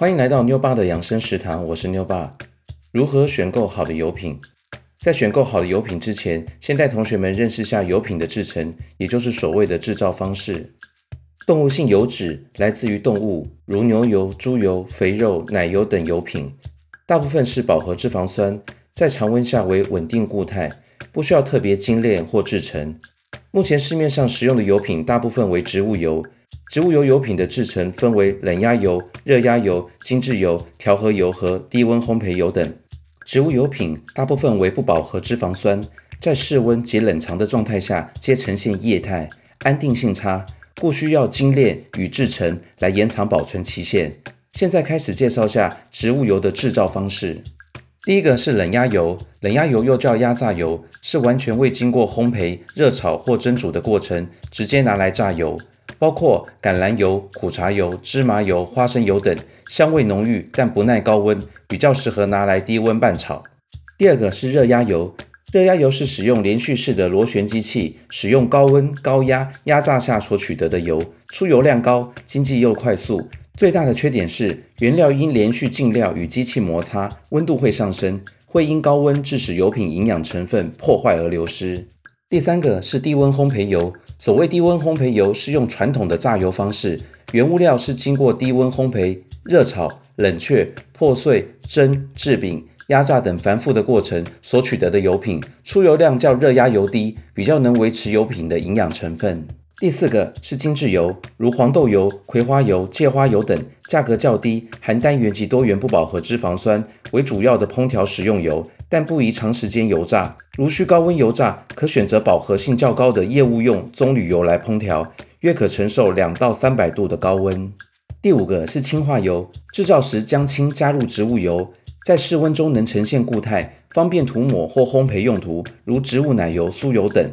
欢迎来到妞爸的养生食堂，我是妞爸。如何选购好的油品？在选购好的油品之前，先带同学们认识下油品的制成，也就是所谓的制造方式。动物性油脂来自于动物，如牛油、猪油、肥肉、奶油等油品，大部分是饱和脂肪酸，在常温下为稳定固态，不需要特别精炼或制成。目前市面上使用的油品大部分为植物油。植物油油品的制成分为冷压油、热压油、精制油、调和油和低温烘焙油等。植物油品大部分为不饱和脂肪酸，在室温及冷藏的状态下皆呈现液态，安定性差，故需要精炼与制成来延长保存期限。现在开始介绍下植物油的制造方式。第一个是冷压油，冷压油又叫压榨油，是完全未经过烘焙、热炒或蒸煮的过程，直接拿来榨油。包括橄榄油、苦茶油、芝麻油、花生油等，香味浓郁但不耐高温，比较适合拿来低温拌炒。第二个是热压油，热压油是使用连续式的螺旋机器，使用高温高压压榨下所取得的油，出油量高，经济又快速。最大的缺点是原料因连续进料与机器摩擦，温度会上升，会因高温致使油品营养成分破坏而流失。第三个是低温烘焙油。所谓低温烘焙油，是用传统的榨油方式，原物料是经过低温烘焙、热炒、冷却、破碎、蒸、制饼、压榨等繁复的过程所取得的油品，出油量较热压油低，比较能维持油品的营养成分。第四个是精制油，如黄豆油、葵花油、芥花油等，价格较低，含单元及多元不饱和脂肪酸为主要的烹调食用油。但不宜长时间油炸，如需高温油炸，可选择饱和性较高的业务用棕榈油来烹调，约可承受两到三百度的高温。第五个是氢化油，制造时将氢加入植物油，在室温中能呈现固态，方便涂抹或烘焙用途，如植物奶油、酥油等。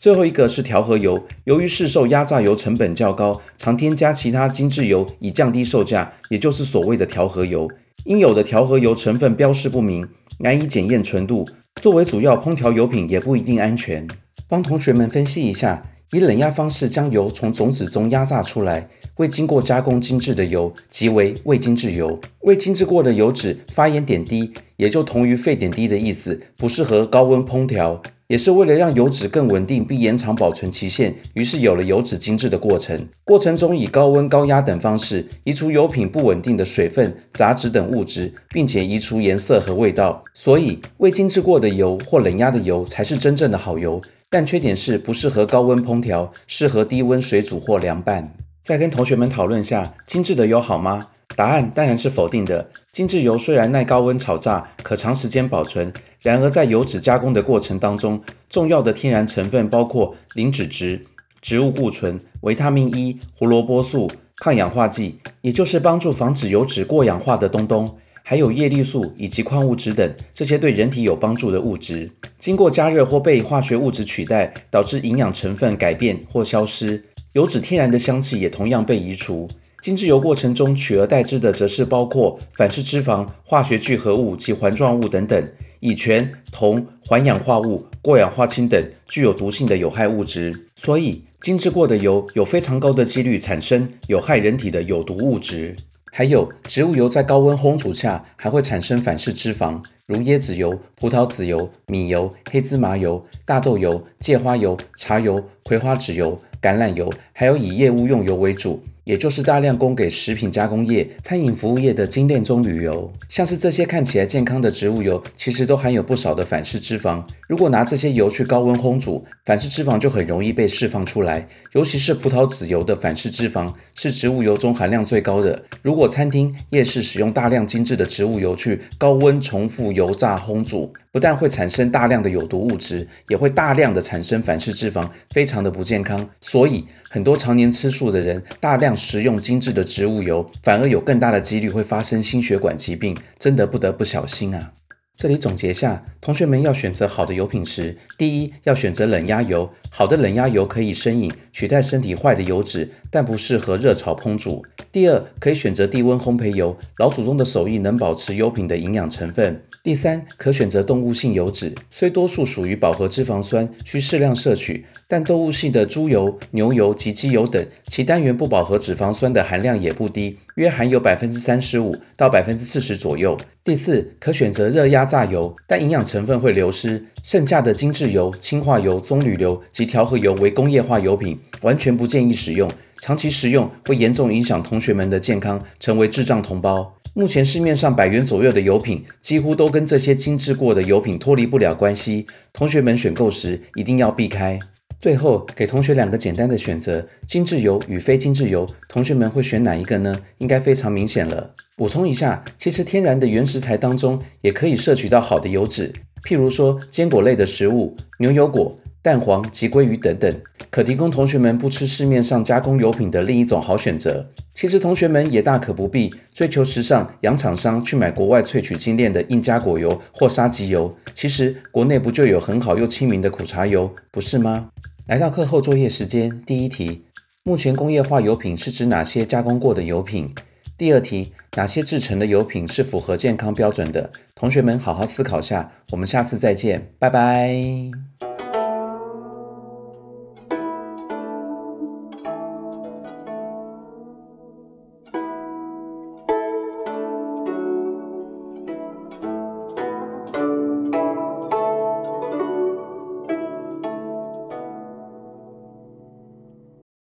最后一个是调和油，由于市售压榨油成本较高，常添加其他精制油以降低售价，也就是所谓的调和油。应有的调和油成分标示不明。难以检验纯度，作为主要烹调油品也不一定安全。帮同学们分析一下，以冷压方式将油从种子中压榨出来，未经过加工精制的油，即为未精制油。未精制过的油脂发炎点低，也就同于沸点低的意思，不适合高温烹调。也是为了让油脂更稳定并延长保存期限，于是有了油脂精制的过程。过程中以高温、高压等方式移除油品不稳定的水分、杂质等物质，并且移除颜色和味道。所以未精制过的油或冷压的油才是真正的好油。但缺点是不适合高温烹调，适合低温水煮或凉拌。再跟同学们讨论下，精制的油好吗？答案当然是否定的。精制油虽然耐高温炒炸，可长时间保存，然而在油脂加工的过程当中，重要的天然成分包括磷脂质、植物固醇、维他命 E、胡萝卜素、抗氧化剂，也就是帮助防止油脂过氧化的东东，还有叶绿素以及矿物质等这些对人体有帮助的物质，经过加热或被化学物质取代，导致营养成分改变或消失，油脂天然的香气也同样被移除。精制油过程中取而代之的，则是包括反式脂肪、化学聚合物及环状物等等，乙醛、铜、环氧化物、过氧化氢等具有毒性的有害物质。所以，精制过的油有非常高的几率产生有害人体的有毒物质。还有，植物油在高温烘煮下还会产生反式脂肪，如椰子油、葡萄籽油、米油、黑芝麻油、大豆油、芥花油、茶油、葵花籽油、橄榄油，还有以业务用油为主。也就是大量供给食品加工业、餐饮服务业的精炼棕榈油，像是这些看起来健康的植物油，其实都含有不少的反式脂肪。如果拿这些油去高温烘煮，反式脂肪就很容易被释放出来。尤其是葡萄籽油的反式脂肪是植物油中含量最高的。如果餐厅、夜市使用大量精致的植物油去高温重复油炸烘煮，不但会产生大量的有毒物质，也会大量的产生反式脂肪，非常的不健康。所以，很多常年吃素的人，大量食用精致的植物油，反而有更大的几率会发生心血管疾病，真的不得不小心啊！这里总结下，同学们要选择好的油品时，第一要选择冷压油，好的冷压油可以生饮，取代身体坏的油脂，但不适合热炒烹煮。第二，可以选择低温烘焙油，老祖宗的手艺能保持油品的营养成分。第三，可选择动物性油脂，虽多数属于饱和脂肪酸，需适量摄取，但动物性的猪油、牛油及鸡油等，其单元不饱和脂肪酸的含量也不低，约含有百分之三十五到百分之四十左右。第四，可选择热压榨油，但营养成分会流失。剩下的精制油、氢化油、棕榈油及调和油为工业化油品，完全不建议使用。长期食用会严重影响同学们的健康，成为智障同胞。目前市面上百元左右的油品，几乎都跟这些精制过的油品脱离不了关系。同学们选购时一定要避开。最后给同学两个简单的选择：精制油与非精制油，同学们会选哪一个呢？应该非常明显了。补充一下，其实天然的原食材当中也可以摄取到好的油脂，譬如说坚果类的食物、牛油果。蛋黄及鲑鱼等等，可提供同学们不吃市面上加工油品的另一种好选择。其实同学们也大可不必追求时尚洋厂商去买国外萃取精炼的印加果油或沙棘油。其实国内不就有很好又亲民的苦茶油，不是吗？来到课后作业时间，第一题：目前工业化油品是指哪些加工过的油品？第二题：哪些制成的油品是符合健康标准的？同学们好好思考下，我们下次再见，拜拜。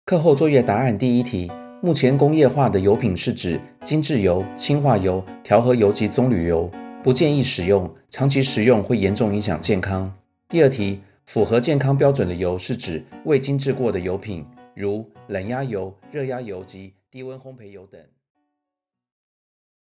课后作业答案第一题：目前工业化的油品是指精制油、氢化油、调和油及棕榈油，不建议使用，长期食用会严重影响健康。第二题：符合健康标准的油是指未精制过的油品，如冷压油、热压油及低温烘焙油等。